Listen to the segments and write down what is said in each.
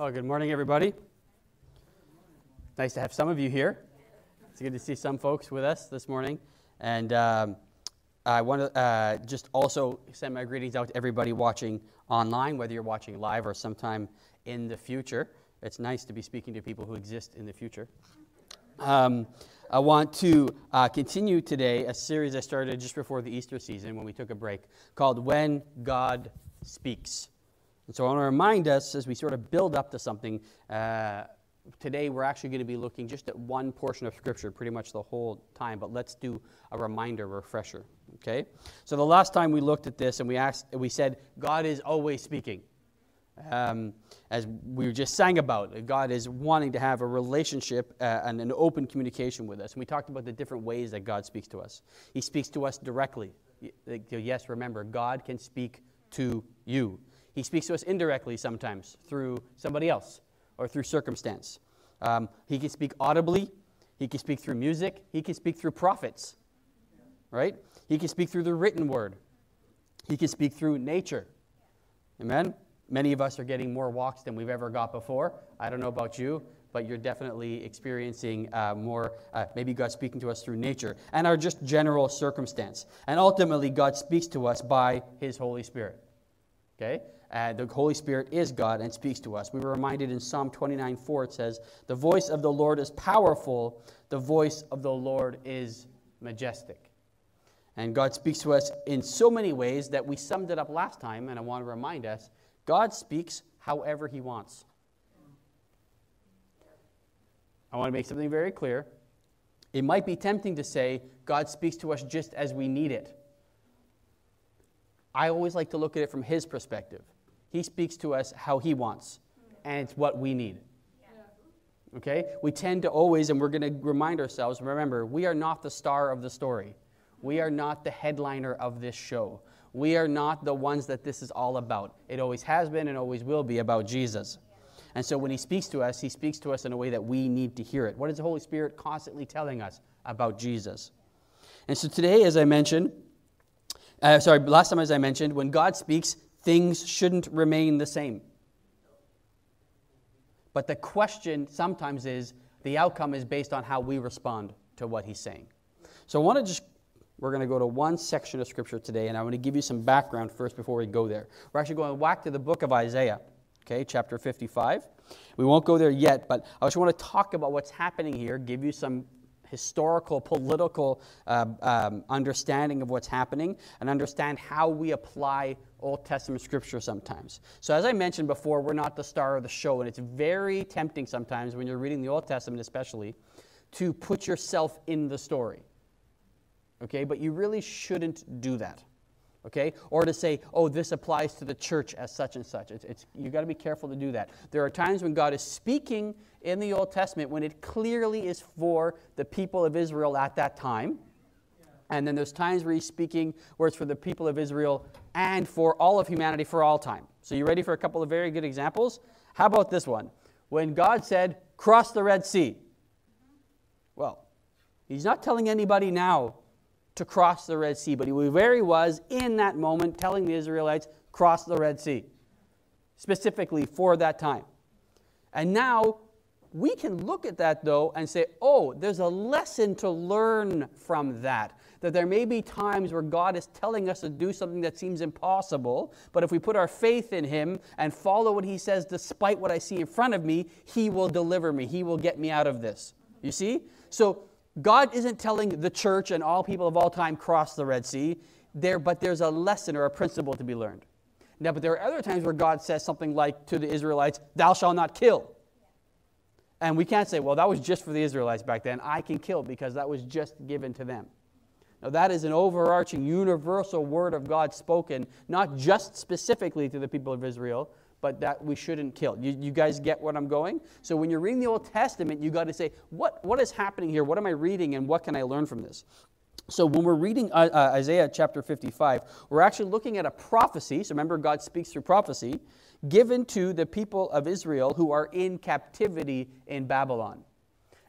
Oh, good morning, everybody. Nice to have some of you here. It's good to see some folks with us this morning. And um, I want to uh, just also send my greetings out to everybody watching online, whether you're watching live or sometime in the future. It's nice to be speaking to people who exist in the future. Um, I want to uh, continue today a series I started just before the Easter season when we took a break called When God Speaks. And so I want to remind us as we sort of build up to something. Uh, today we're actually going to be looking just at one portion of Scripture pretty much the whole time, but let's do a reminder, refresher. Okay? So the last time we looked at this and we, asked, we said, God is always speaking. Um, as we just sang about, God is wanting to have a relationship uh, and an open communication with us. And we talked about the different ways that God speaks to us. He speaks to us directly. Yes, remember, God can speak to you. He speaks to us indirectly sometimes through somebody else or through circumstance. Um, he can speak audibly. He can speak through music. He can speak through prophets, right? He can speak through the written word. He can speak through nature. Amen? Many of us are getting more walks than we've ever got before. I don't know about you, but you're definitely experiencing uh, more, uh, maybe God speaking to us through nature and our just general circumstance. And ultimately, God speaks to us by His Holy Spirit. Okay? Uh, the Holy Spirit is God and speaks to us. We were reminded in Psalm 29 4, it says, The voice of the Lord is powerful, the voice of the Lord is majestic. And God speaks to us in so many ways that we summed it up last time, and I want to remind us God speaks however He wants. I want to make something very clear. It might be tempting to say God speaks to us just as we need it. I always like to look at it from His perspective. He speaks to us how He wants, and it's what we need. Okay? We tend to always, and we're going to remind ourselves remember, we are not the star of the story. We are not the headliner of this show. We are not the ones that this is all about. It always has been and always will be about Jesus. And so when He speaks to us, He speaks to us in a way that we need to hear it. What is the Holy Spirit constantly telling us about Jesus? And so today, as I mentioned, uh, sorry, last time, as I mentioned, when God speaks, things shouldn't remain the same. But the question sometimes is the outcome is based on how we respond to what he's saying. So I want to just, we're going to go to one section of scripture today, and I want to give you some background first before we go there. We're actually going back to the book of Isaiah, okay, chapter 55. We won't go there yet, but I just want to talk about what's happening here, give you some historical, political uh, um, understanding of what's happening and understand how we apply Old Testament scripture sometimes. So, as I mentioned before, we're not the star of the show, and it's very tempting sometimes when you're reading the Old Testament, especially, to put yourself in the story. Okay, but you really shouldn't do that okay? Or to say, oh, this applies to the church as such and such. It's, it's, you've got to be careful to do that. There are times when God is speaking in the Old Testament when it clearly is for the people of Israel at that time. And then there's times where he's speaking where it's for the people of Israel and for all of humanity for all time. So, you ready for a couple of very good examples? How about this one? When God said, cross the Red Sea. Well, he's not telling anybody now to cross the Red Sea, but he very was in that moment telling the Israelites, cross the Red Sea, specifically for that time. And now we can look at that though and say, oh, there's a lesson to learn from that. That there may be times where God is telling us to do something that seems impossible, but if we put our faith in Him and follow what He says despite what I see in front of me, He will deliver me. He will get me out of this. You see? So God isn't telling the church and all people of all time cross the Red Sea, there, but there's a lesson or a principle to be learned. Now, but there are other times where God says something like to the Israelites, Thou shalt not kill. And we can't say, Well, that was just for the Israelites back then. I can kill because that was just given to them. Now, that is an overarching, universal word of God spoken, not just specifically to the people of Israel, but that we shouldn't kill. You, you guys get what I'm going? So when you're reading the Old Testament, you got to say, what, what is happening here? What am I reading, and what can I learn from this? So when we're reading uh, uh, Isaiah chapter 55, we're actually looking at a prophecy. So remember, God speaks through prophecy given to the people of Israel who are in captivity in Babylon.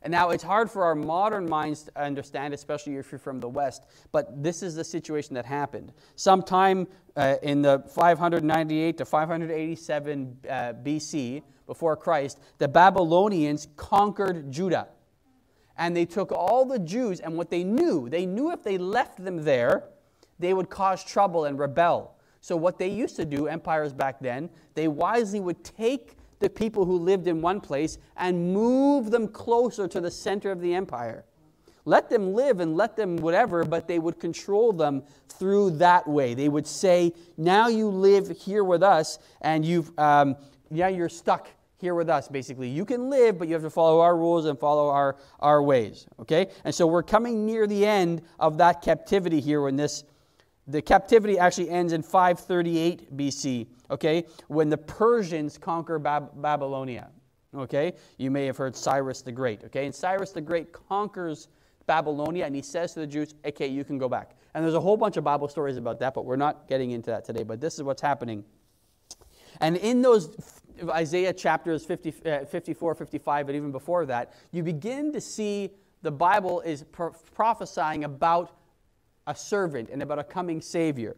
And now it's hard for our modern minds to understand, especially if you're from the West, but this is the situation that happened. Sometime uh, in the 598 to 587 uh, BC, before Christ, the Babylonians conquered Judah. And they took all the Jews, and what they knew, they knew if they left them there, they would cause trouble and rebel. So, what they used to do, empires back then, they wisely would take people who lived in one place and move them closer to the center of the empire. Let them live and let them whatever, but they would control them through that way. They would say, Now you live here with us, and you've, um, yeah, you're stuck here with us, basically. You can live, but you have to follow our rules and follow our, our ways. Okay? And so we're coming near the end of that captivity here when this the captivity actually ends in 538 BC, okay, when the Persians conquer Bab- Babylonia. Okay? You may have heard Cyrus the Great, okay? And Cyrus the Great conquers Babylonia and he says to the Jews, okay, you can go back. And there's a whole bunch of Bible stories about that, but we're not getting into that today. But this is what's happening. And in those Isaiah chapters 50, uh, 54, 55, and even before that, you begin to see the Bible is pro- prophesying about a servant and about a coming Savior.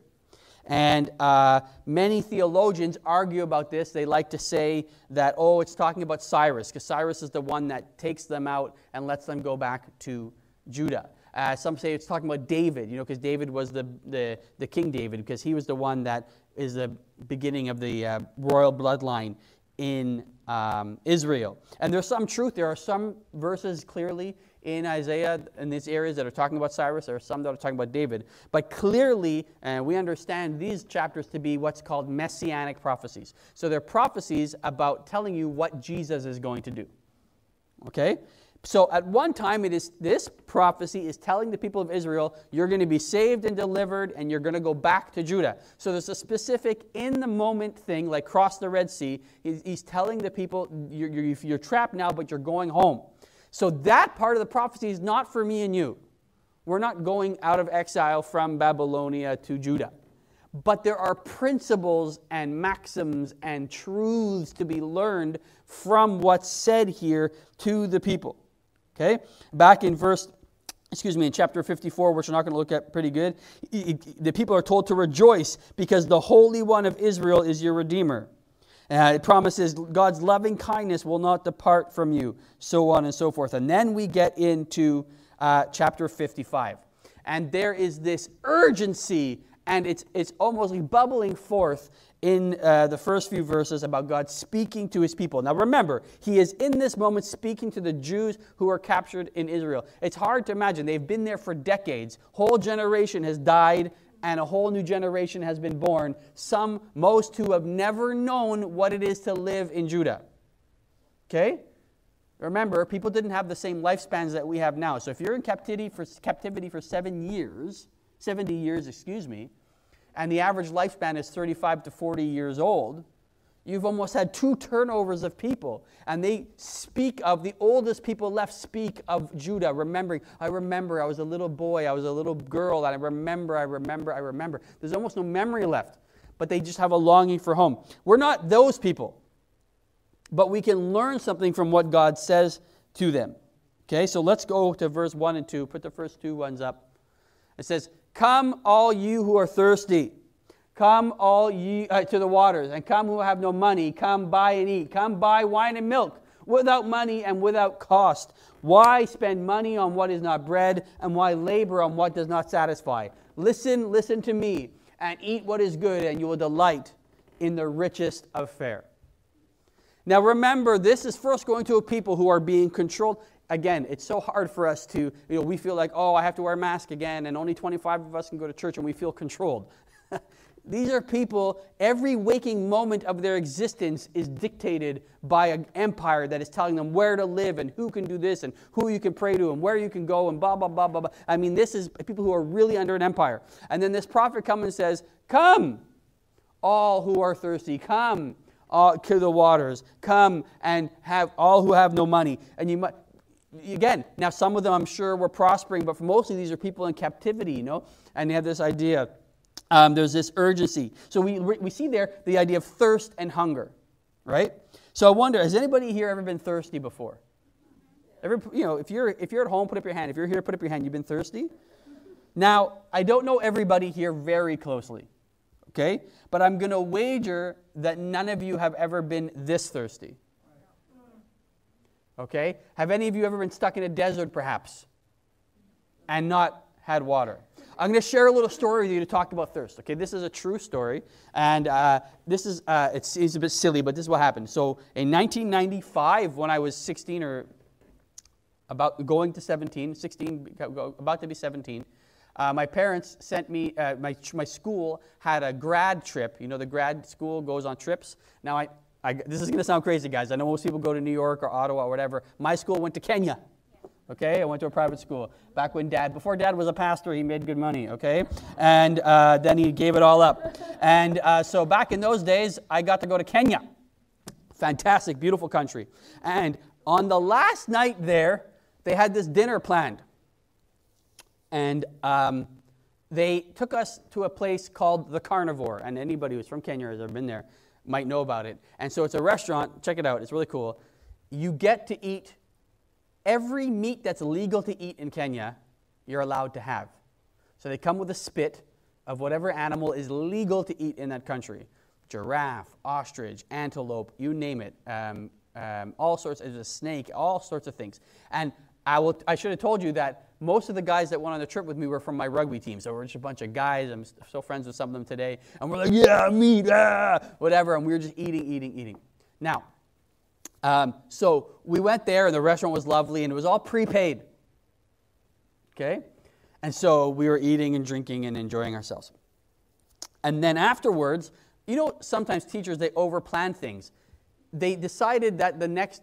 And uh, many theologians argue about this. They like to say that, oh, it's talking about Cyrus, because Cyrus is the one that takes them out and lets them go back to Judah. Uh, some say it's talking about David, you know, because David was the, the, the King David, because he was the one that is the beginning of the uh, royal bloodline in um, Israel. And there's some truth. There are some verses clearly in Isaiah in these areas that are talking about Cyrus. There are some that are talking about David. But clearly, uh, we understand these chapters to be what's called messianic prophecies. So they're prophecies about telling you what Jesus is going to do. Okay? So at one time, it is this prophecy is telling the people of Israel, you're going to be saved and delivered, and you're going to go back to Judah. So there's a specific in the moment thing, like cross the Red Sea. He's, he's telling the people, you're, you're, you're trapped now, but you're going home. So that part of the prophecy is not for me and you. We're not going out of exile from Babylonia to Judah. But there are principles and maxims and truths to be learned from what's said here to the people. Okay? Back in verse, excuse me, in chapter 54, which we're not going to look at pretty good, the people are told to rejoice because the Holy One of Israel is your Redeemer. Uh, it promises God's loving kindness will not depart from you, so on and so forth. And then we get into uh, chapter 55. And there is this urgency, and it's, it's almost like bubbling forth in uh, the first few verses about God speaking to his people. Now remember, he is in this moment speaking to the Jews who are captured in Israel. It's hard to imagine. They've been there for decades. Whole generation has died and a whole new generation has been born. Some, most who have never known what it is to live in Judah. Okay? Remember, people didn't have the same lifespans that we have now. So if you're in captivity for, captivity for seven years, 70 years, excuse me, and the average lifespan is 35 to 40 years old, you've almost had two turnovers of people. And they speak of, the oldest people left speak of Judah, remembering, I remember I was a little boy, I was a little girl, and I remember, I remember, I remember. There's almost no memory left, but they just have a longing for home. We're not those people, but we can learn something from what God says to them. Okay, so let's go to verse 1 and 2. Put the first two ones up. It says, Come, all you who are thirsty. Come, all ye uh, to the waters, and come who have no money. Come buy and eat. Come buy wine and milk without money and without cost. Why spend money on what is not bread, and why labor on what does not satisfy? Listen, listen to me, and eat what is good, and you will delight in the richest of fare. Now remember, this is first going to a people who are being controlled again, it's so hard for us to, you know, we feel like, oh, I have to wear a mask again, and only 25 of us can go to church, and we feel controlled. These are people, every waking moment of their existence is dictated by an empire that is telling them where to live and who can do this and who you can pray to and where you can go and blah, blah, blah, blah, blah. I mean, this is people who are really under an empire. And then this prophet comes and says, Come, all who are thirsty, come all to the waters, come and have all who have no money. And you might, again, now some of them I'm sure were prospering, but for mostly these are people in captivity, you know, and they have this idea. Um, there's this urgency. So we, we see there the idea of thirst and hunger, right? So I wonder, has anybody here ever been thirsty before? Every, you know, if you're, if you're at home, put up your hand. If you're here, put up your hand. You've been thirsty? Now, I don't know everybody here very closely, okay? But I'm going to wager that none of you have ever been this thirsty. Okay? Have any of you ever been stuck in a desert, perhaps, and not had water? I'm going to share a little story with you to talk about thirst. Okay, this is a true story, and uh, this is uh, it's, it's a bit silly, but this is what happened. So in 1995, when I was 16 or about going to 17, 16, about to be 17, uh, my parents sent me, uh, my, my school had a grad trip. You know, the grad school goes on trips. Now, I, I, this is going to sound crazy, guys. I know most people go to New York or Ottawa or whatever. My school went to Kenya. Okay, I went to a private school back when dad, before dad was a pastor, he made good money. Okay, and uh, then he gave it all up. And uh, so back in those days, I got to go to Kenya. Fantastic, beautiful country. And on the last night there, they had this dinner planned. And um, they took us to a place called the Carnivore. And anybody who's from Kenya or has ever been there might know about it. And so it's a restaurant. Check it out, it's really cool. You get to eat every meat that's legal to eat in Kenya, you're allowed to have. So they come with a spit of whatever animal is legal to eat in that country giraffe, ostrich, antelope, you name it. Um, um, all sorts, there's a snake, all sorts of things. And I, will, I should have told you that most of the guys that went on the trip with me were from my rugby team. So we're just a bunch of guys. I'm still friends with some of them today. And we're like, yeah, meat, ah, whatever. And we were just eating, eating, eating. Now, um, so we went there, and the restaurant was lovely, and it was all prepaid. Okay? And so we were eating and drinking and enjoying ourselves. And then afterwards, you know, sometimes teachers, they overplan things. They decided that the next,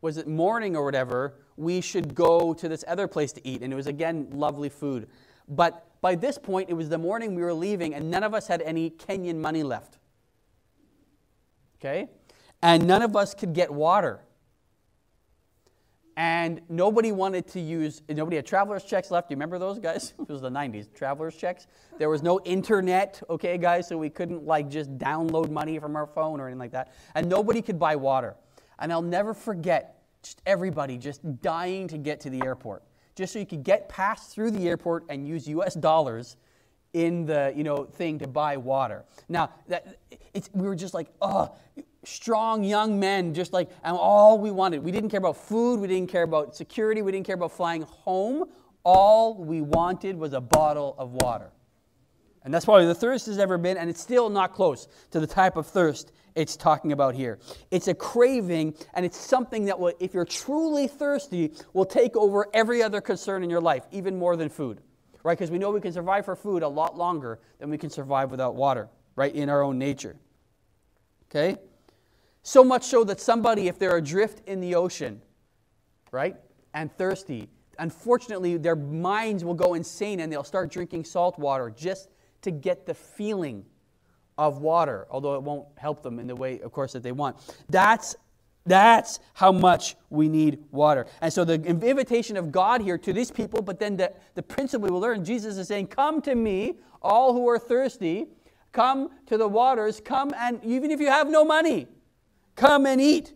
was it morning or whatever, we should go to this other place to eat. And it was, again, lovely food. But by this point, it was the morning we were leaving, and none of us had any Kenyan money left. Okay? And none of us could get water. And nobody wanted to use, nobody had traveler's checks left. Do you remember those guys? it was the 90s, traveler's checks. There was no internet, okay, guys, so we couldn't like just download money from our phone or anything like that. And nobody could buy water. And I'll never forget just everybody just dying to get to the airport, just so you could get past through the airport and use U.S. dollars in the you know thing to buy water. Now that it's, we were just like, oh, strong young men, just like and all we wanted. We didn't care about food, we didn't care about security, we didn't care about flying home. All we wanted was a bottle of water. And that's probably the thirst has ever been, and it's still not close to the type of thirst it's talking about here. It's a craving, and it's something that, will, if you're truly thirsty, will take over every other concern in your life, even more than food, right? Because we know we can survive for food a lot longer than we can survive without water, right, in our own nature. Okay? So much so that somebody, if they're adrift in the ocean, right, and thirsty, unfortunately, their minds will go insane and they'll start drinking salt water just to get the feeling of water, although it won't help them in the way, of course, that they want. That's that's how much we need water. And so the invitation of God here to these people, but then the, the principle we will learn, Jesus is saying, Come to me, all who are thirsty, come to the waters, come and even if you have no money, come and eat.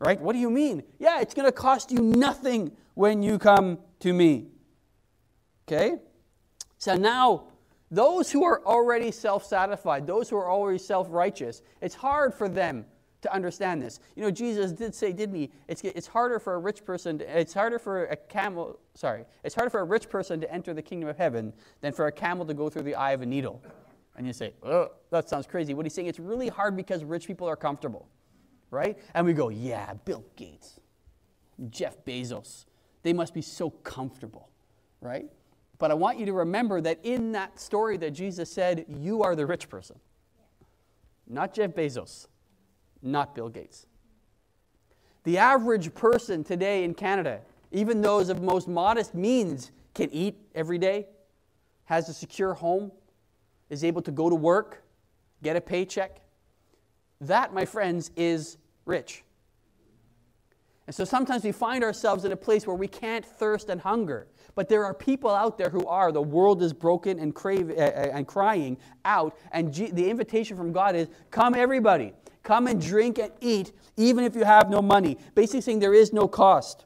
Right? What do you mean? Yeah, it's going to cost you nothing when you come to me. Okay? So now those who are already self satisfied, those who are already self righteous, it's hard for them to understand this. You know, Jesus did say, didn't he? It's, it's harder for a rich person, to, it's harder for a camel, sorry, it's harder for a rich person to enter the kingdom of heaven than for a camel to go through the eye of a needle. And you say, oh, that sounds crazy. What he's saying, it's really hard because rich people are comfortable, right? And we go, yeah, Bill Gates, Jeff Bezos, they must be so comfortable, right? But I want you to remember that in that story that Jesus said, you are the rich person. Not Jeff Bezos, not Bill Gates. The average person today in Canada, even those of most modest means, can eat every day, has a secure home, is able to go to work, get a paycheck. That, my friends, is rich. And so sometimes we find ourselves in a place where we can't thirst and hunger. But there are people out there who are. The world is broken and, crave, uh, and crying out. And G- the invitation from God is come, everybody. Come and drink and eat, even if you have no money. Basically, saying there is no cost.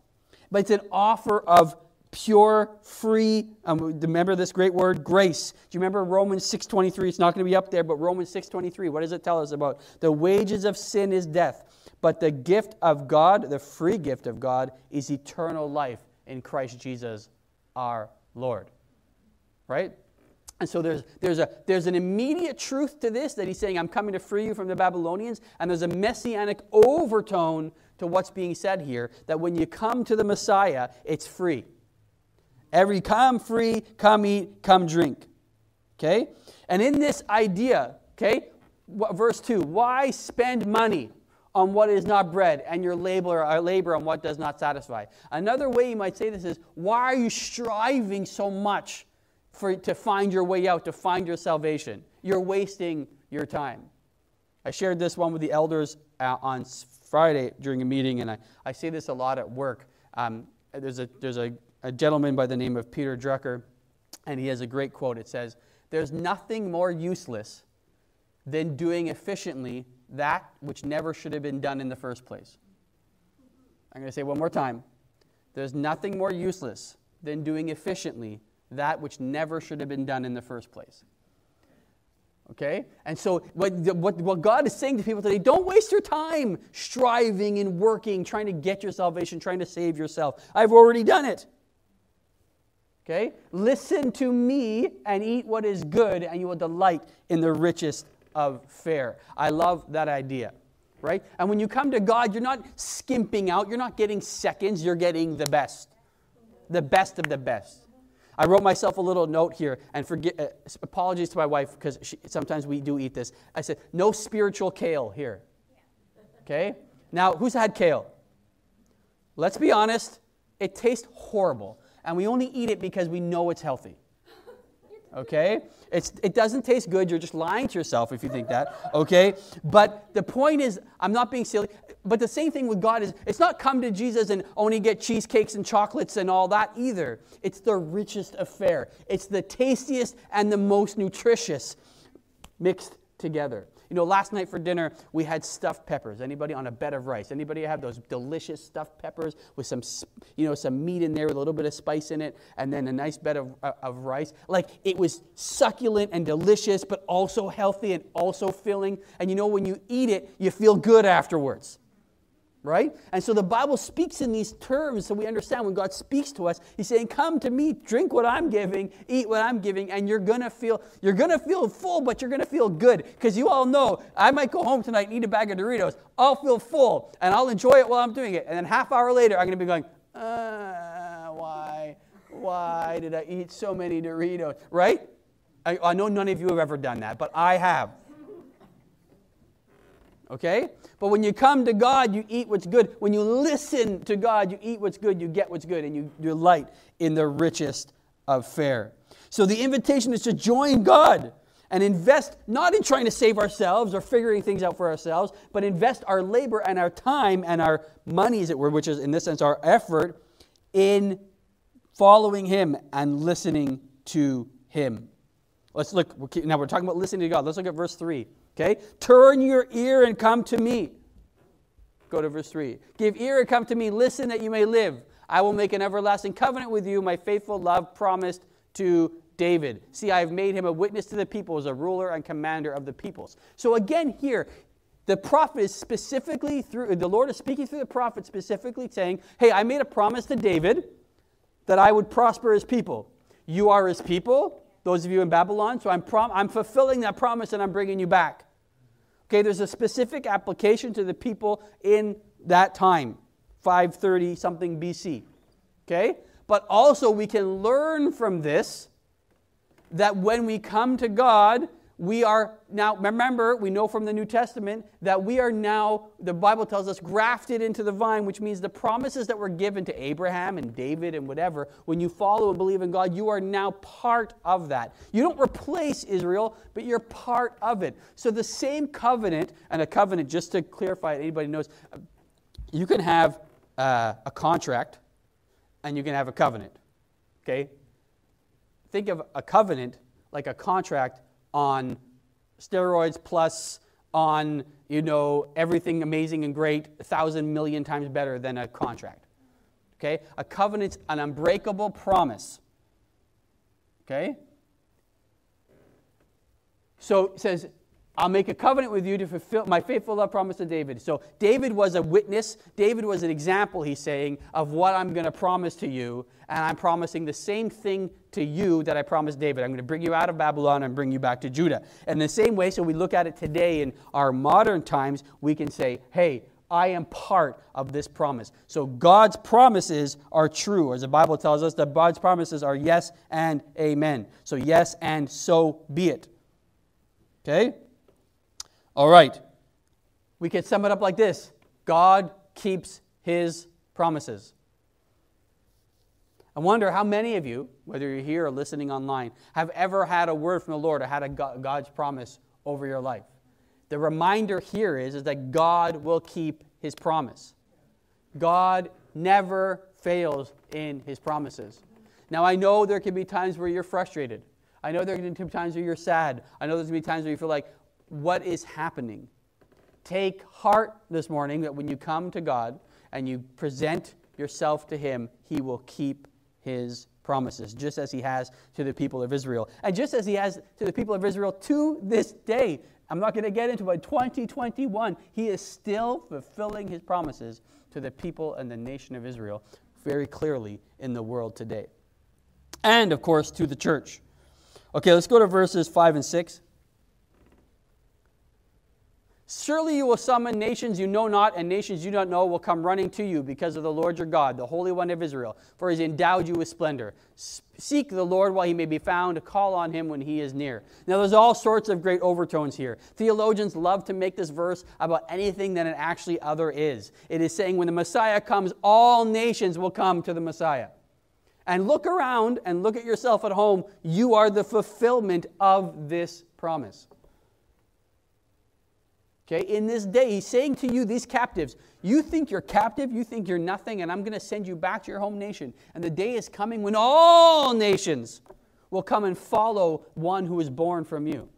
but it's an offer of pure, free. Um, remember this great word, grace. Do you remember Romans 6:23? It's not going to be up there, but Romans 6:23. What does it tell us about? The wages of sin is death, but the gift of God, the free gift of God, is eternal life in Christ Jesus, our Lord. Right? And so there's, there's, a, there's an immediate truth to this that he's saying, I'm coming to free you from the Babylonians. And there's a messianic overtone to what's being said here that when you come to the Messiah, it's free. Every come free, come eat, come drink. Okay? And in this idea, okay, verse 2 why spend money on what is not bread and your labor, uh, labor on what does not satisfy? Another way you might say this is why are you striving so much for, to find your way out, to find your salvation? You're wasting your time. I shared this one with the elders uh, on Friday during a meeting, and I, I say this a lot at work. Um, there's a, there's a a gentleman by the name of Peter Drucker, and he has a great quote. It says, There's nothing more useless than doing efficiently that which never should have been done in the first place. I'm going to say one more time. There's nothing more useless than doing efficiently that which never should have been done in the first place. Okay? And so, what, what, what God is saying to people today, don't waste your time striving and working, trying to get your salvation, trying to save yourself. I've already done it. Okay? Listen to me and eat what is good, and you will delight in the richest of fare. I love that idea, right? And when you come to God, you're not skimping out, you're not getting seconds, you're getting the best. The best of the best. I wrote myself a little note here, and forget, uh, apologies to my wife because sometimes we do eat this. I said, no spiritual kale here. Okay? Now, who's had kale? Let's be honest, it tastes horrible and we only eat it because we know it's healthy. Okay? It's, it doesn't taste good. You're just lying to yourself if you think that. Okay? But the point is, I'm not being silly. But the same thing with God is, it's not come to Jesus and only get cheesecakes and chocolates and all that either. It's the richest affair, it's the tastiest and the most nutritious mixed together. You know, last night for dinner we had stuffed peppers. Anybody on a bed of rice? Anybody have those delicious stuffed peppers with some, you know, some meat in there with a little bit of spice in it, and then a nice bed of, uh, of rice? Like it was succulent and delicious, but also healthy and also filling. And you know, when you eat it, you feel good afterwards right? And so the Bible speaks in these terms so we understand when God speaks to us, he's saying, "Come to me, drink what I'm giving, eat what I'm giving, and you're going to feel you're going to feel full, but you're going to feel good because you all know I might go home tonight and eat a bag of Doritos. I'll feel full and I'll enjoy it while I'm doing it. And then half hour later, I'm going to be going, uh, why why did I eat so many Doritos?" Right? I, I know none of you have ever done that, but I have. Okay? But when you come to God, you eat what's good. When you listen to God, you eat what's good, you get what's good, and you delight in the richest of fare. So the invitation is to join God and invest not in trying to save ourselves or figuring things out for ourselves, but invest our labor and our time and our money, as it were, which is in this sense our effort, in following Him and listening to Him. Let's look, now we're talking about listening to God. Let's look at verse 3. Okay? Turn your ear and come to me. Go to verse 3. Give ear and come to me. Listen that you may live. I will make an everlasting covenant with you, my faithful love promised to David. See, I have made him a witness to the peoples, a ruler and commander of the peoples. So again, here, the prophet is specifically through, the Lord is speaking through the prophet specifically saying, Hey, I made a promise to David that I would prosper his people. You are his people, those of you in Babylon, so I'm, prom- I'm fulfilling that promise and I'm bringing you back. Okay, there's a specific application to the people in that time, 530 something BC. Okay? But also, we can learn from this that when we come to God, we are now, remember, we know from the New Testament that we are now, the Bible tells us, grafted into the vine, which means the promises that were given to Abraham and David and whatever, when you follow and believe in God, you are now part of that. You don't replace Israel, but you're part of it. So the same covenant, and a covenant, just to clarify, anybody knows, you can have uh, a contract and you can have a covenant. Okay? Think of a covenant like a contract on steroids plus on, you know, everything amazing and great, a thousand million times better than a contract. Okay? A covenant's an unbreakable promise. Okay? So it says, I'll make a covenant with you to fulfill my faithful love promise to David. So David was a witness. David was an example, he's saying, of what I'm going to promise to you. And I'm promising the same thing to you that I promised David. I'm going to bring you out of Babylon and bring you back to Judah. And the same way, so we look at it today in our modern times, we can say, hey, I am part of this promise. So God's promises are true. As the Bible tells us, that God's promises are yes and amen. So yes and so be it. Okay? All right. We can sum it up like this God keeps his promises. I wonder how many of you, whether you're here or listening online, have ever had a word from the Lord or had a God's promise over your life. The reminder here is, is that God will keep his promise. God never fails in his promises. Now, I know there can be times where you're frustrated. I know there can be times where you're sad. I know there's going to be times where you feel like, what is happening. Take heart this morning that when you come to God and you present yourself to Him, He will keep His promises, just as He has to the people of Israel. And just as He has to the people of Israel to this day. I'm not going to get into it, but 2021, He is still fulfilling His promises to the people and the nation of Israel very clearly in the world today. And, of course, to the church. Okay, let's go to verses 5 and 6. Surely you will summon nations you know not, and nations you don't know will come running to you because of the Lord your God, the Holy One of Israel, for he has endowed you with splendor. Seek the Lord while he may be found, call on him when he is near. Now, there's all sorts of great overtones here. Theologians love to make this verse about anything that it actually other is. It is saying when the Messiah comes, all nations will come to the Messiah. And look around and look at yourself at home. You are the fulfillment of this promise. Okay, in this day, he's saying to you, these captives, you think you're captive, you think you're nothing, and I'm going to send you back to your home nation. And the day is coming when all nations will come and follow one who is born from you.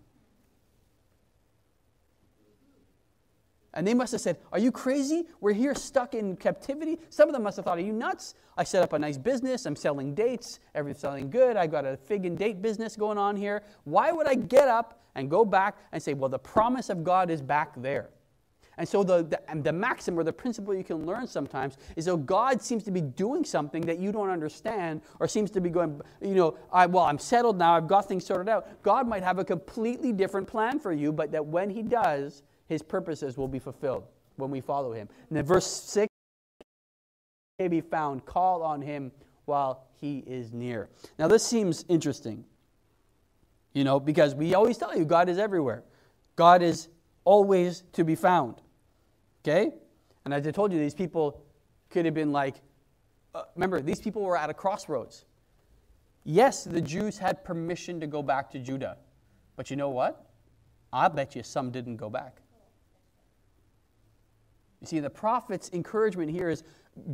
And they must have said, Are you crazy? We're here stuck in captivity. Some of them must have thought, Are you nuts? I set up a nice business. I'm selling dates. Everything's selling good. I've got a fig and date business going on here. Why would I get up and go back and say, Well, the promise of God is back there? And so the, the, the maxim or the principle you can learn sometimes is that God seems to be doing something that you don't understand or seems to be going, you know, I, well, I'm settled now, I've got things sorted out. God might have a completely different plan for you, but that when He does, his purposes will be fulfilled when we follow him. And then verse 6 may be found, call on him while he is near. Now, this seems interesting, you know, because we always tell you God is everywhere. God is always to be found. Okay? And as I told you, these people could have been like, uh, remember, these people were at a crossroads. Yes, the Jews had permission to go back to Judah. But you know what? I bet you some didn't go back. You see, the prophet's encouragement here is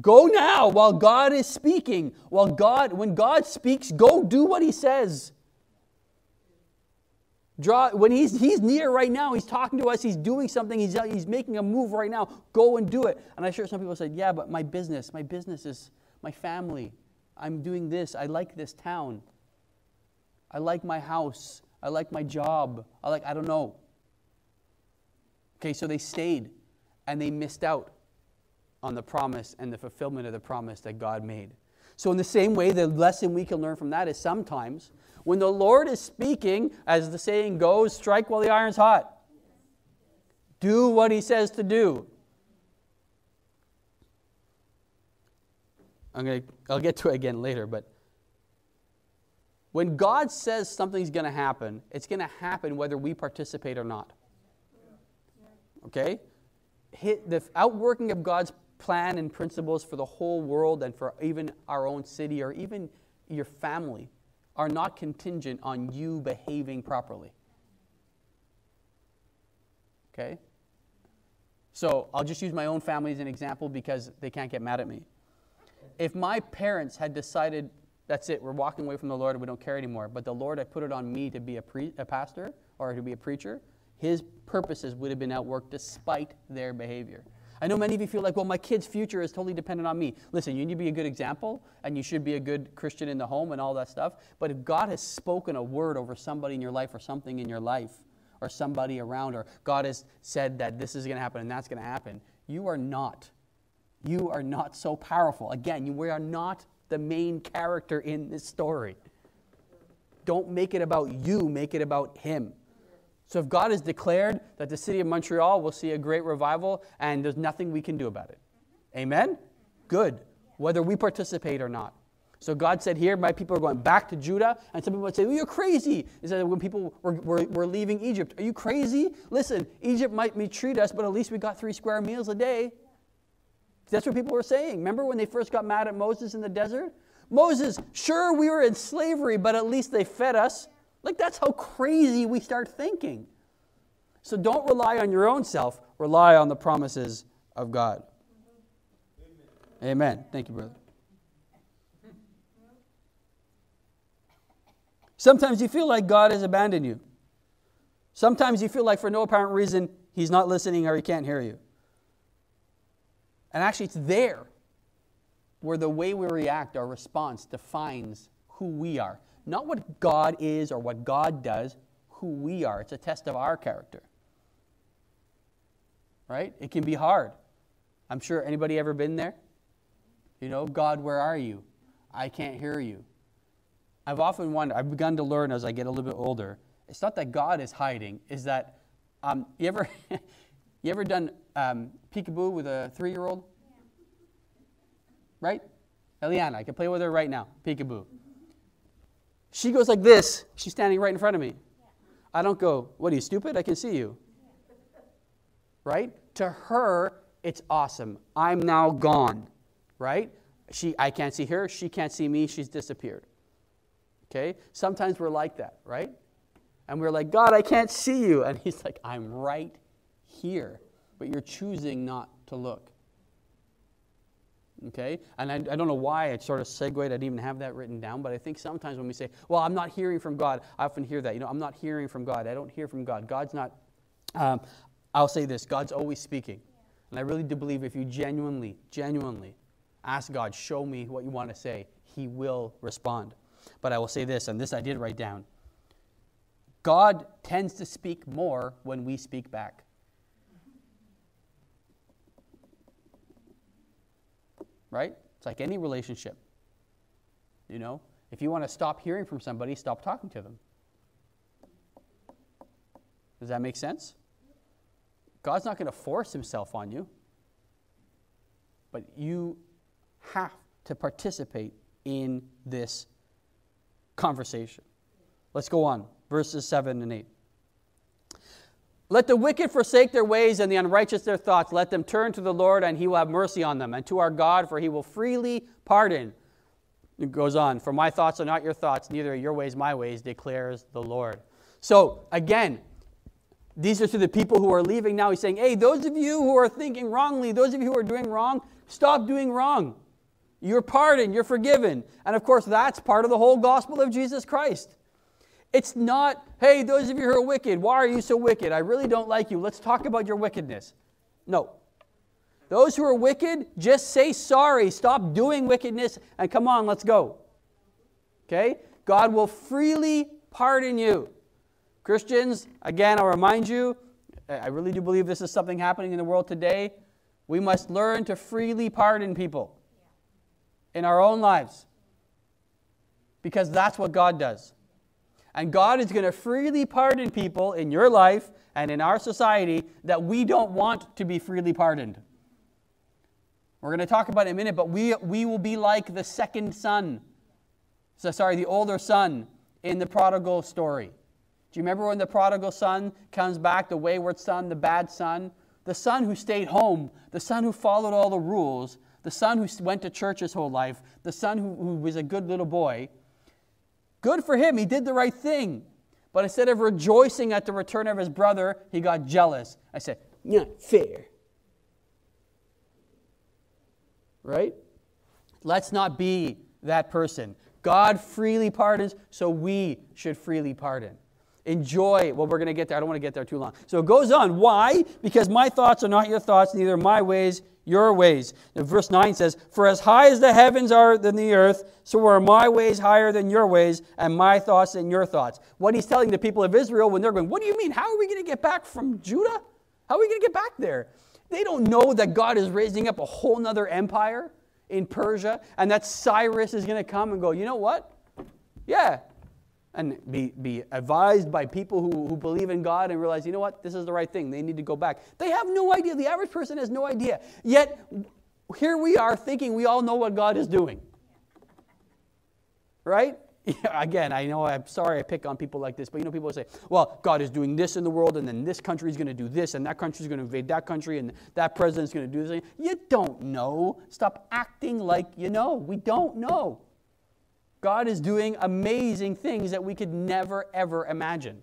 go now while God is speaking. While God, when God speaks, go do what he says. Draw when he's he's near right now, he's talking to us, he's doing something, he's, he's making a move right now. Go and do it. And I'm sure some people said, Yeah, but my business, my business is my family. I'm doing this. I like this town. I like my house. I like my job. I like, I don't know. Okay, so they stayed and they missed out on the promise and the fulfillment of the promise that God made. So, in the same way, the lesson we can learn from that is sometimes when the Lord is speaking, as the saying goes, strike while the iron's hot. Do what he says to do. I'm gonna, I'll get to it again later, but when God says something's going to happen, it's going to happen whether we participate or not. Okay? the outworking of God's plan and principles for the whole world and for even our own city or even your family are not contingent on you behaving properly. Okay? So I'll just use my own family as an example because they can't get mad at me. If my parents had decided, that's it, we're walking away from the Lord we don't care anymore, but the Lord had put it on me to be a, pre- a pastor or to be a preacher, his purposes would have been outworked despite their behavior. I know many of you feel like, well, my kid's future is totally dependent on me. Listen, you need to be a good example and you should be a good Christian in the home and all that stuff. But if God has spoken a word over somebody in your life or something in your life or somebody around, or God has said that this is going to happen and that's going to happen, you are not. You are not so powerful. Again, we are not the main character in this story. Don't make it about you, make it about Him. So if God has declared that the city of Montreal will see a great revival and there's nothing we can do about it. Amen? Good. Whether we participate or not. So God said here, my people are going back to Judah. And some people would say, well, you're crazy. He said, when people were, were, were leaving Egypt, are you crazy? Listen, Egypt might mistreat us, but at least we got three square meals a day. That's what people were saying. Remember when they first got mad at Moses in the desert? Moses, sure, we were in slavery, but at least they fed us. Like, that's how crazy we start thinking. So don't rely on your own self, rely on the promises of God. Amen. Amen. Thank you, brother. Sometimes you feel like God has abandoned you. Sometimes you feel like for no apparent reason he's not listening or he can't hear you. And actually, it's there where the way we react, our response, defines who we are. Not what God is or what God does, who we are. It's a test of our character. Right? It can be hard. I'm sure anybody ever been there? You know, God, where are you? I can't hear you. I've often wondered, I've begun to learn as I get a little bit older, it's not that God is hiding, is that um, you ever you ever done um, peekaboo with a three-year-old? Right? Eliana, I can play with her right now. Peekaboo. She goes like this. She's standing right in front of me. I don't go, What are you, stupid? I can see you. Right? To her, it's awesome. I'm now gone. Right? She, I can't see her. She can't see me. She's disappeared. Okay? Sometimes we're like that, right? And we're like, God, I can't see you. And He's like, I'm right here. But you're choosing not to look. Okay? And I, I, don't know why I sort of segued. I didn't even have that written down, but I think sometimes when we say, well, I'm not hearing from God, I often hear that. You know, I'm not hearing from God. I don't hear from God. God's not, um, I'll say this God's always speaking. And I really do believe if you genuinely, genuinely ask God, show me what you want to say, He will respond. But I will say this, and this I did write down God tends to speak more when we speak back. Right? It's like any relationship. You know, if you want to stop hearing from somebody, stop talking to them. Does that make sense? God's not going to force himself on you, but you have to participate in this conversation. Let's go on, verses 7 and 8. Let the wicked forsake their ways and the unrighteous their thoughts. Let them turn to the Lord, and he will have mercy on them, and to our God, for he will freely pardon. It goes on, For my thoughts are not your thoughts, neither are your ways my ways, declares the Lord. So, again, these are to the people who are leaving now. He's saying, Hey, those of you who are thinking wrongly, those of you who are doing wrong, stop doing wrong. You're pardoned, you're forgiven. And of course, that's part of the whole gospel of Jesus Christ. It's not, hey, those of you who are wicked, why are you so wicked? I really don't like you. Let's talk about your wickedness. No. Those who are wicked, just say sorry. Stop doing wickedness and come on, let's go. Okay? God will freely pardon you. Christians, again, I'll remind you, I really do believe this is something happening in the world today. We must learn to freely pardon people in our own lives because that's what God does. And God is going to freely pardon people in your life and in our society that we don't want to be freely pardoned. We're going to talk about it in a minute, but we, we will be like the second son. So, sorry, the older son in the prodigal story. Do you remember when the prodigal son comes back, the wayward son, the bad son? The son who stayed home, the son who followed all the rules, the son who went to church his whole life, the son who, who was a good little boy Good for him, he did the right thing. But instead of rejoicing at the return of his brother, he got jealous. I said, Not fair. Right? Let's not be that person. God freely pardons, so we should freely pardon. Enjoy. Well, we're going to get there. I don't want to get there too long. So it goes on. Why? Because my thoughts are not your thoughts, neither are my ways your ways. And verse 9 says, For as high as the heavens are than the earth, so are my ways higher than your ways, and my thoughts than your thoughts. What he's telling the people of Israel when they're going, What do you mean? How are we going to get back from Judah? How are we going to get back there? They don't know that God is raising up a whole nother empire in Persia, and that Cyrus is going to come and go, You know what? Yeah, and be, be advised by people who, who believe in God and realize, you know what, this is the right thing. They need to go back. They have no idea. The average person has no idea. Yet, here we are thinking we all know what God is doing. Right? Yeah, again, I know I'm sorry I pick on people like this, but you know, people say, well, God is doing this in the world, and then this country is going to do this, and that country is going to invade that country, and that president is going to do this. You don't know. Stop acting like you know. We don't know. God is doing amazing things that we could never, ever imagine.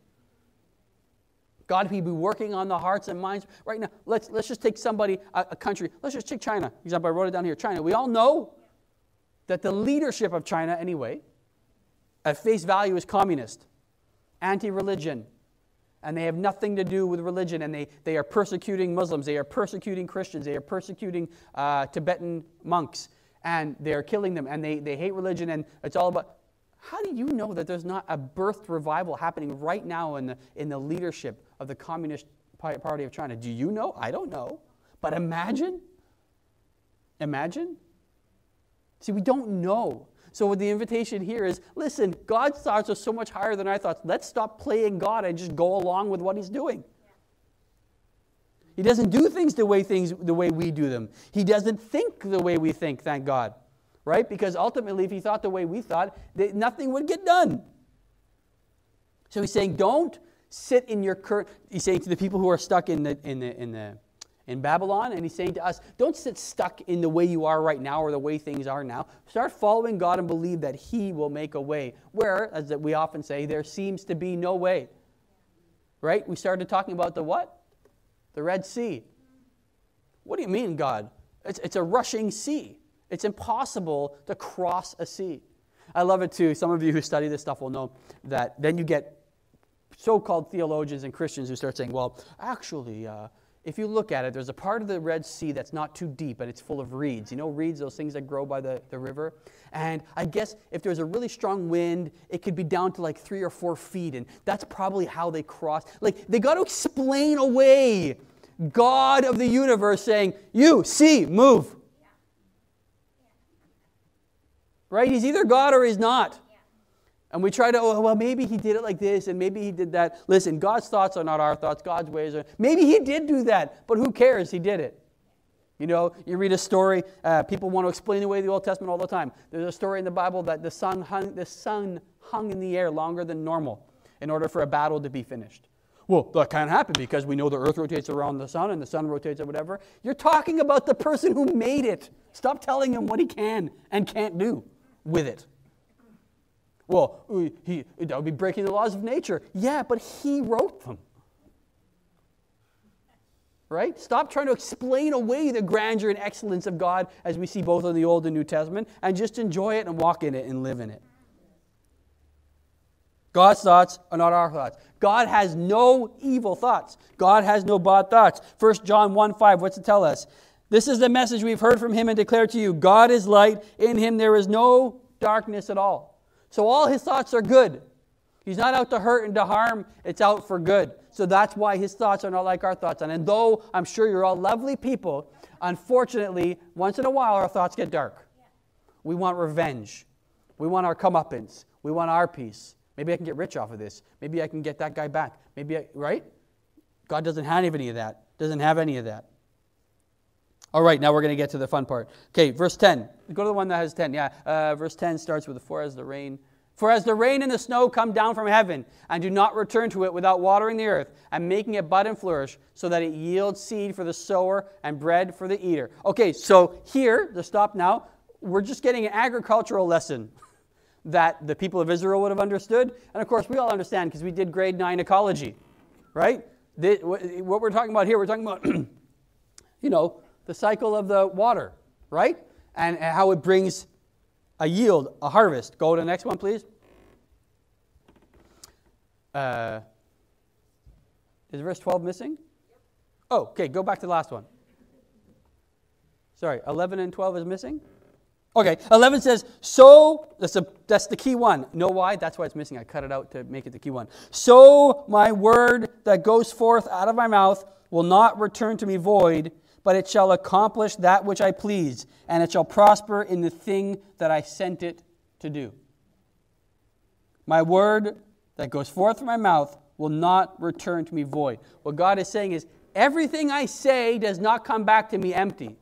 God may be working on the hearts and minds right now. Let's, let's just take somebody, a, a country. Let's just take China. example, I wrote it down here. China. We all know that the leadership of China, anyway, at face value is communist, anti religion, and they have nothing to do with religion, and they, they are persecuting Muslims, they are persecuting Christians, they are persecuting uh, Tibetan monks, and they're killing them and they, they hate religion and it's all about how do you know that there's not a birthed revival happening right now in the, in the leadership of the communist party of china? Do you know? I don't know. But imagine imagine. See we don't know. So the invitation here is listen god's thoughts are so much higher than our thoughts. Let's stop playing god and just go along with what he's doing he doesn't do things the way things the way we do them. He doesn't think the way we think, thank God. Right? Because ultimately if he thought the way we thought, nothing would get done. So he's saying don't sit in your current he's saying to the people who are stuck in the in the in the in Babylon, and he's saying to us, don't sit stuck in the way you are right now or the way things are now. Start following God and believe that He will make a way. Where, as we often say, there seems to be no way. Right? We started talking about the what? The Red Sea. What do you mean, God? It's, it's a rushing sea. It's impossible to cross a sea. I love it too. Some of you who study this stuff will know that then you get so called theologians and Christians who start saying, well, actually, uh, if you look at it, there's a part of the Red Sea that's not too deep and it's full of reeds. You know, reeds, those things that grow by the, the river? And I guess if there's a really strong wind, it could be down to like three or four feet. And that's probably how they cross. Like, they got to explain away God of the universe saying, You, see, move. Right? He's either God or he's not. And we try to, oh, well, maybe he did it like this, and maybe he did that. Listen, God's thoughts are not our thoughts. God's ways are. Maybe he did do that, but who cares? He did it. You know, you read a story, uh, people want to explain away the Old Testament all the time. There's a story in the Bible that the sun, hung, the sun hung in the air longer than normal in order for a battle to be finished. Well, that can't happen because we know the earth rotates around the sun and the sun rotates or whatever. You're talking about the person who made it. Stop telling him what he can and can't do with it. Well, uh, he, that would be breaking the laws of nature. Yeah, but he wrote them. Right? Stop trying to explain away the grandeur and excellence of God as we see both in the Old and New Testament and just enjoy it and walk in it and live in it. God's thoughts are not our thoughts. God has no evil thoughts. God has no bad thoughts. 1 John 1 5, what's it tell us? This is the message we've heard from him and declared to you God is light. In him there is no darkness at all. So all his thoughts are good. He's not out to hurt and to harm, it's out for good. So that's why his thoughts are not like our thoughts. And though I'm sure you're all lovely people, unfortunately, once in a while our thoughts get dark. We want revenge. We want our comeuppance. We want our peace. Maybe I can get rich off of this. Maybe I can get that guy back. Maybe I, right? God doesn't have any of that. Doesn't have any of that. All right, now we're going to get to the fun part. Okay, verse 10. Go to the one that has 10. Yeah, uh, verse 10 starts with, For as the rain. For as the rain and the snow come down from heaven, and do not return to it without watering the earth, and making it bud and flourish, so that it yields seed for the sower and bread for the eater. Okay, so here, to stop now, we're just getting an agricultural lesson that the people of Israel would have understood. And of course, we all understand because we did grade 9 ecology, right? The, what we're talking about here, we're talking about, you know, the cycle of the water, right? and how it brings a yield, a harvest. Go to the next one, please. Uh, Is verse 12 missing? Oh, okay, go back to the last one. Sorry, 11 and 12 is missing? Okay, 11 says, So, that's, a, that's the key one. Know why? That's why it's missing. I cut it out to make it the key one. So, my word that goes forth out of my mouth will not return to me void, but it shall accomplish that which I please, and it shall prosper in the thing that I sent it to do. My word that goes forth from my mouth will not return to me void. What God is saying is, everything I say does not come back to me empty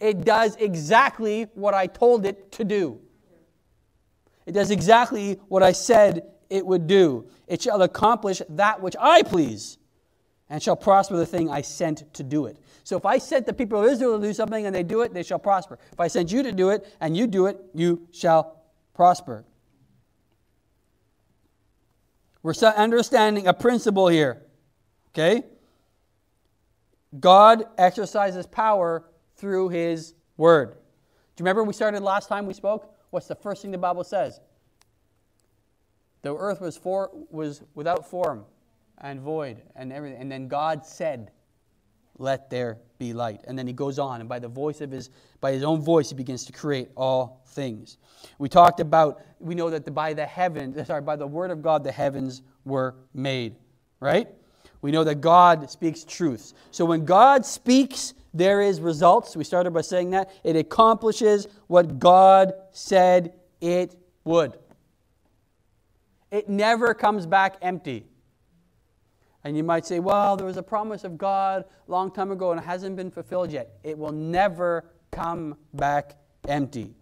it does exactly what I told it to do. It does exactly what I said it would do. It shall accomplish that which I please, and shall prosper the thing I sent to do it. So if I sent the people of Israel to do something and they do it, they shall prosper. If I sent you to do it and you do it, you shall prosper. We're understanding a principle here. Okay? God exercises power through his word. Do you remember we started last time we spoke? What's the first thing the Bible says? The earth was for, was without form and void and everything. And then God said, Let there be light. And then he goes on, and by the voice of his by his own voice, he begins to create all things. We talked about, we know that the, by the heavens, sorry, by the word of God, the heavens were made. Right? We know that God speaks truths. So when God speaks, there is results. We started by saying that. It accomplishes what God said it would. It never comes back empty. And you might say, well, there was a promise of God a long time ago and it hasn't been fulfilled yet. It will never come back empty.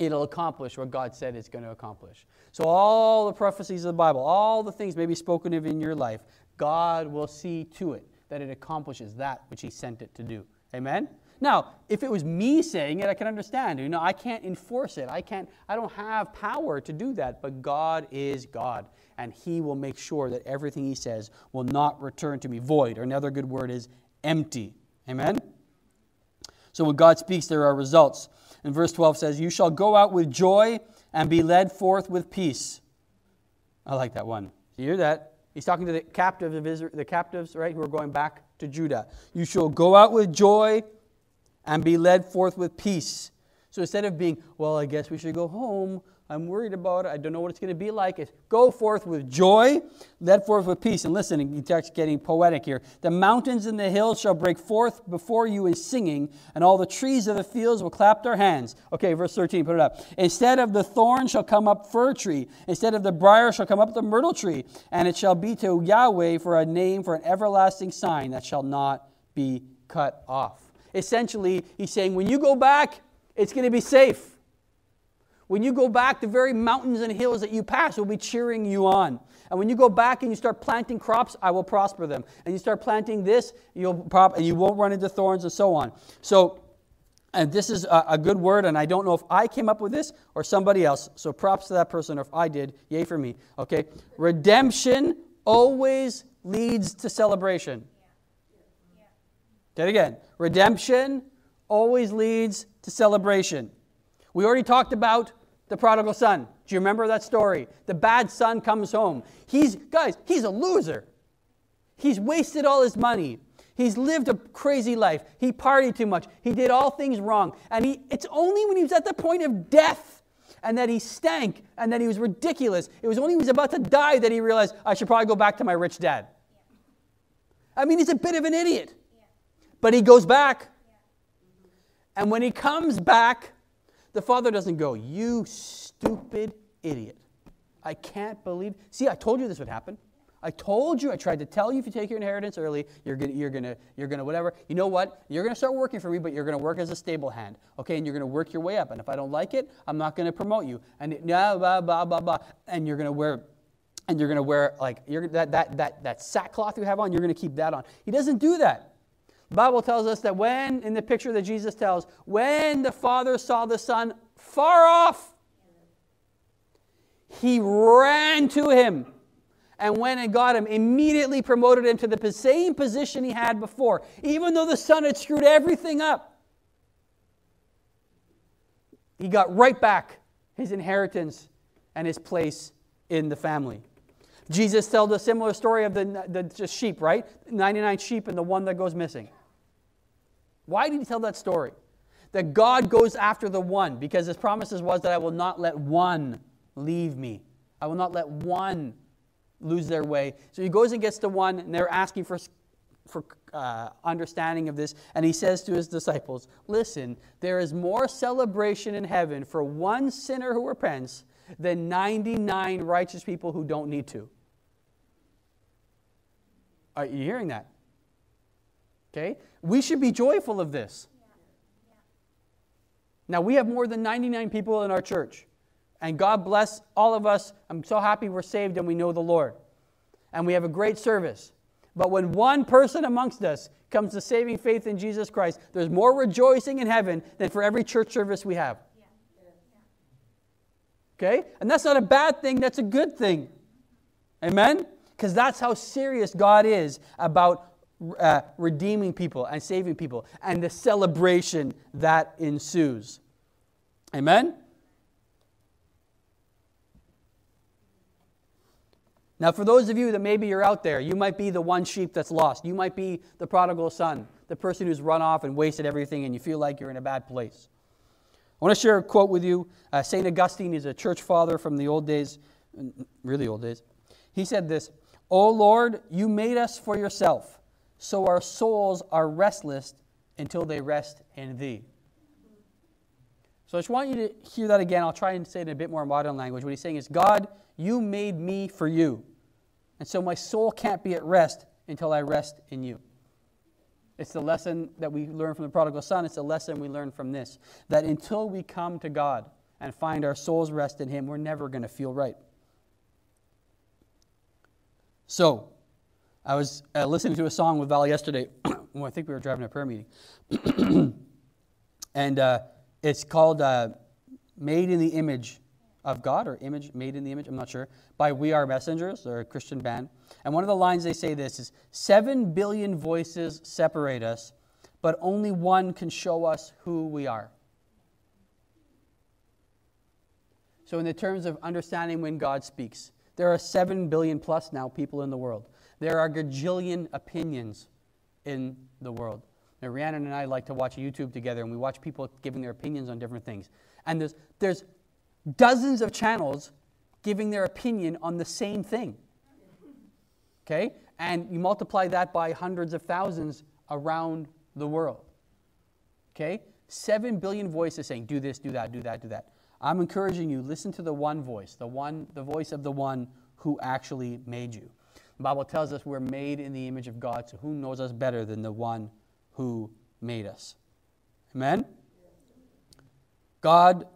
It'll accomplish what God said it's going to accomplish. So, all the prophecies of the Bible, all the things maybe spoken of in your life, God will see to it that it accomplishes that which he sent it to do. Amen? Now, if it was me saying it, I can understand. You know, I can't enforce it. I can't I don't have power to do that, but God is God, and he will make sure that everything he says will not return to me void, or another good word is empty. Amen? So when God speaks, there are results. And verse 12 says, You shall go out with joy and be led forth with peace. I like that one. You hear that? He's talking to the captives the captives, right, who are going back to Judah. You shall go out with joy and be led forth with peace. So instead of being, well, I guess we should go home, I'm worried about it. I don't know what it's going to be like. Go forth with joy, led forth with peace. And listen, he starts getting poetic here. The mountains and the hills shall break forth before you in singing, and all the trees of the fields will clap their hands. Okay, verse 13, put it up. Instead of the thorn shall come up fir tree. Instead of the brier shall come up the myrtle tree. And it shall be to Yahweh for a name, for an everlasting sign that shall not be cut off. Essentially, he's saying, when you go back, it's going to be safe. When you go back, the very mountains and hills that you pass will be cheering you on. And when you go back and you start planting crops, I will prosper them. And you start planting this, you'll prop, and you won't run into thorns and so on. So, and this is a, a, good word, and I don't know if I came up with this or somebody else. So props to that person, or if I did, yay for me. Okay, redemption always leads to celebration. Again. Redemption always leads to celebration. We already talked about the prodigal son. Do you remember that story? The bad son comes home. He's, guys, he's a loser. He's wasted all his money. He's lived a crazy life. He partied too much. He did all things wrong. And he, it's only when he was at the point of death and that he stank and that he was ridiculous. It was only when he was about to die that he realized, I should probably go back to my rich dad. I mean, he's a bit of an idiot. But he goes back. And when he comes back, the father doesn't go, You stupid idiot. I can't believe. See, I told you this would happen. I told you, I tried to tell you if you take your inheritance early, you're gonna, you're gonna, you're gonna, whatever. You know what? You're gonna start working for me, but you're gonna work as a stable hand, okay? And you're gonna work your way up. And if I don't like it, I'm not gonna promote you. And blah blah blah blah blah. And you're gonna wear, and you're gonna wear like you're, that that that that sackcloth you have on. You're gonna keep that on. He doesn't do that. Bible tells us that when, in the picture that Jesus tells, when the Father saw the Son far off, he ran to him and went and got him, immediately promoted him to the same position he had before, even though the Son had screwed everything up. He got right back his inheritance and his place in the family. Jesus told a similar story of the, the, the sheep, right? 99 sheep and the one that goes missing. Why did he tell that story? That God goes after the one because his promises was that I will not let one leave me. I will not let one lose their way. So he goes and gets the one, and they're asking for, for uh, understanding of this. And he says to his disciples, Listen, there is more celebration in heaven for one sinner who repents than 99 righteous people who don't need to. Are you hearing that? Okay? We should be joyful of this. Now, we have more than 99 people in our church. And God bless all of us. I'm so happy we're saved and we know the Lord. And we have a great service. But when one person amongst us comes to saving faith in Jesus Christ, there's more rejoicing in heaven than for every church service we have. Okay? And that's not a bad thing, that's a good thing. Amen? Because that's how serious God is about uh, redeeming people and saving people and the celebration that ensues. Amen? Now, for those of you that maybe you're out there, you might be the one sheep that's lost. You might be the prodigal son, the person who's run off and wasted everything, and you feel like you're in a bad place. I want to share a quote with you. Uh, St. Augustine is a church father from the old days, really old days. He said this O Lord, you made us for yourself, so our souls are restless until they rest in thee. So I just want you to hear that again. I'll try and say it in a bit more modern language. What he's saying is, God, you made me for you. And so my soul can't be at rest until I rest in you. It's the lesson that we learn from the prodigal son. It's the lesson we learn from this that until we come to God and find our soul's rest in Him, we're never going to feel right. So, I was uh, listening to a song with Val yesterday. well, I think we were driving a prayer meeting. and uh, it's called uh, Made in the Image of God or image made in the image, I'm not sure, by We Are Messengers, they're a Christian band. And one of the lines they say this is 7 billion voices separate us, but only one can show us who we are. So, in the terms of understanding when God speaks, there are 7 billion plus now people in the world. There are gajillion opinions in the world. Now, Rhiannon and I like to watch YouTube together, and we watch people giving their opinions on different things. And there's, there's dozens of channels giving their opinion on the same thing. Okay? And you multiply that by hundreds of thousands around the world. Okay? Seven billion voices saying, do this, do that, do that, do that. I'm encouraging you, listen to the one voice, the one, the voice of the one who actually made you. The Bible tells us we're made in the image of God, so who knows us better than the one who made us? Amen? God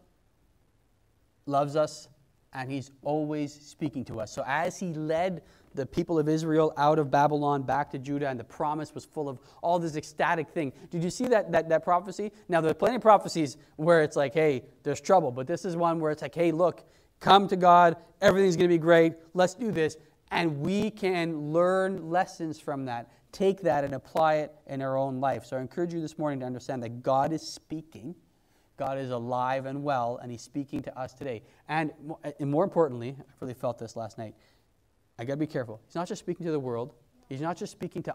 loves us, and he's always speaking to us. So as he led the people of Israel out of Babylon back to Judah, and the promise was full of all this ecstatic thing. Did you see that, that, that prophecy? Now, there are plenty of prophecies where it's like, hey, there's trouble. But this is one where it's like, hey, look, come to God, everything's going to be great, let's do this. And we can learn lessons from that, take that and apply it in our own life. So I encourage you this morning to understand that God is speaking God is alive and well, and He's speaking to us today. And, eh, and more importantly, I really felt this last night. I got to be careful. He's not just speaking to the world, He's not just speaking to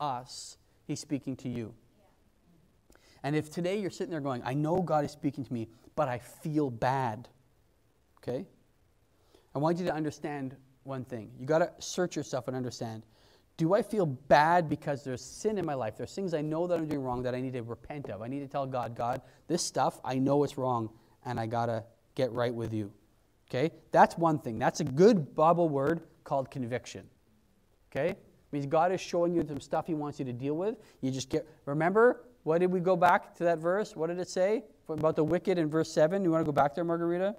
us, He's speaking to you. And if today you're sitting there going, I know God is speaking to me, but I feel bad, okay? I want you to understand one thing. You got to search yourself and understand do I feel bad because there's sin in my life? There's things I know that I'm doing wrong that I need to repent of. I need to tell God, God, this stuff, I know it's wrong, and I got to get right with you. Okay? That's one thing. That's a good Bible word called conviction. Okay? It means God is showing you some stuff He wants you to deal with. You just get, remember, what did we go back to that verse? What did it say about the wicked in verse 7? You want to go back there, Margarita?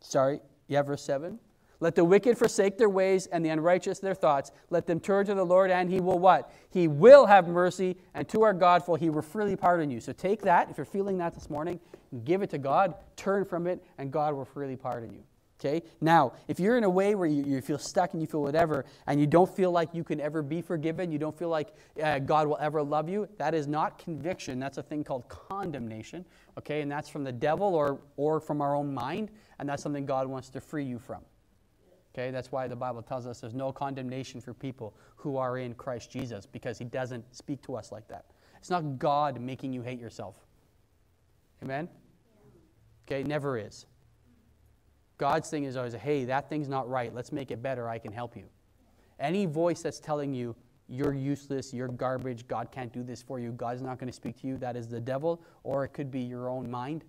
Sorry. Yeah, verse 7. Let the wicked forsake their ways and the unrighteous their thoughts. Let them turn to the Lord, and he will what? He will have mercy, and to our God, for he will freely pardon you. So take that, if you're feeling that this morning, give it to God, turn from it, and God will freely pardon you. Okay? Now, if you're in a way where you, you feel stuck and you feel whatever, and you don't feel like you can ever be forgiven, you don't feel like uh, God will ever love you, that is not conviction. That's a thing called condemnation. Okay? And that's from the devil or, or from our own mind, and that's something God wants to free you from. Okay, that's why the Bible tells us there's no condemnation for people who are in Christ Jesus because he doesn't speak to us like that. It's not God making you hate yourself. Amen? Okay, never is. God's thing is always, hey, that thing's not right. Let's make it better. I can help you. Any voice that's telling you you're useless, you're garbage, God can't do this for you, God's not going to speak to you, that is the devil, or it could be your own mind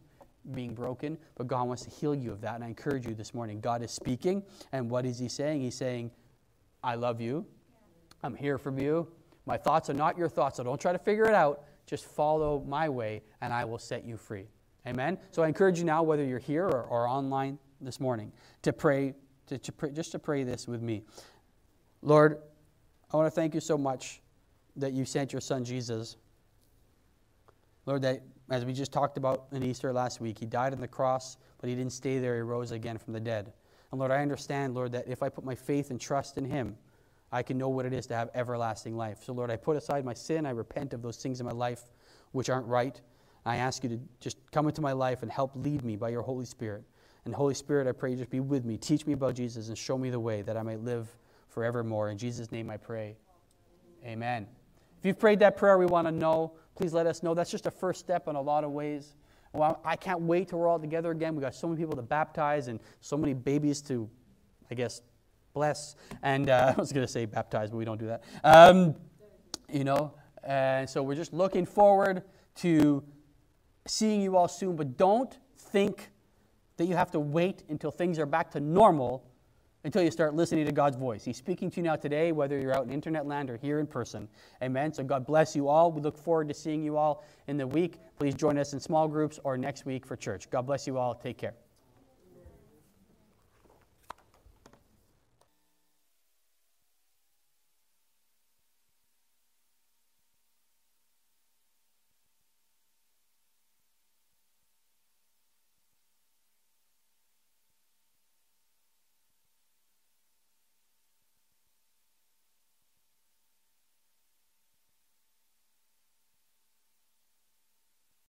being broken, but God wants to heal you of that. And I encourage you this morning God is speaking, and what is He saying? He's saying, I love you, I'm here for you. My thoughts are not your thoughts, so don't try to figure it out. Just follow my way, and I will set you free. Amen? So I encourage you now, whether you're here or, or online this morning, to pray, to, to pray, just to pray this with me. Lord, I want to thank you so much that you sent your son Jesus. Lord, that as we just talked about in Easter last week, he died on the cross, but he didn't stay there. He rose again from the dead. And Lord, I understand, Lord, that if I put my faith and trust in him, I can know what it is to have everlasting life. So, Lord, I put aside my sin. I repent of those things in my life which aren't right. I ask you to just come into my life and help lead me by your Holy Spirit. And Holy Spirit, I pray just be with me. Teach me about Jesus and show me the way that I might live forevermore. In Jesus' name I pray. Amen. If you've prayed that prayer, we want to know. Please let us know. That's just a first step in a lot of ways. Well, I can't wait till we're all together again. We've got so many people to baptize and so many babies to, I guess, bless. And uh, I was going to say baptize, but we don't do that. Um, you know, and so we're just looking forward to seeing you all soon. But don't think that you have to wait until things are back to normal until you start listening to God's voice. He's speaking to you now today, whether you're out in internet land or here in person. Amen. So God bless you all. We look forward to seeing you all in the week. Please join us in small groups or next week for church. God bless you all. Take care.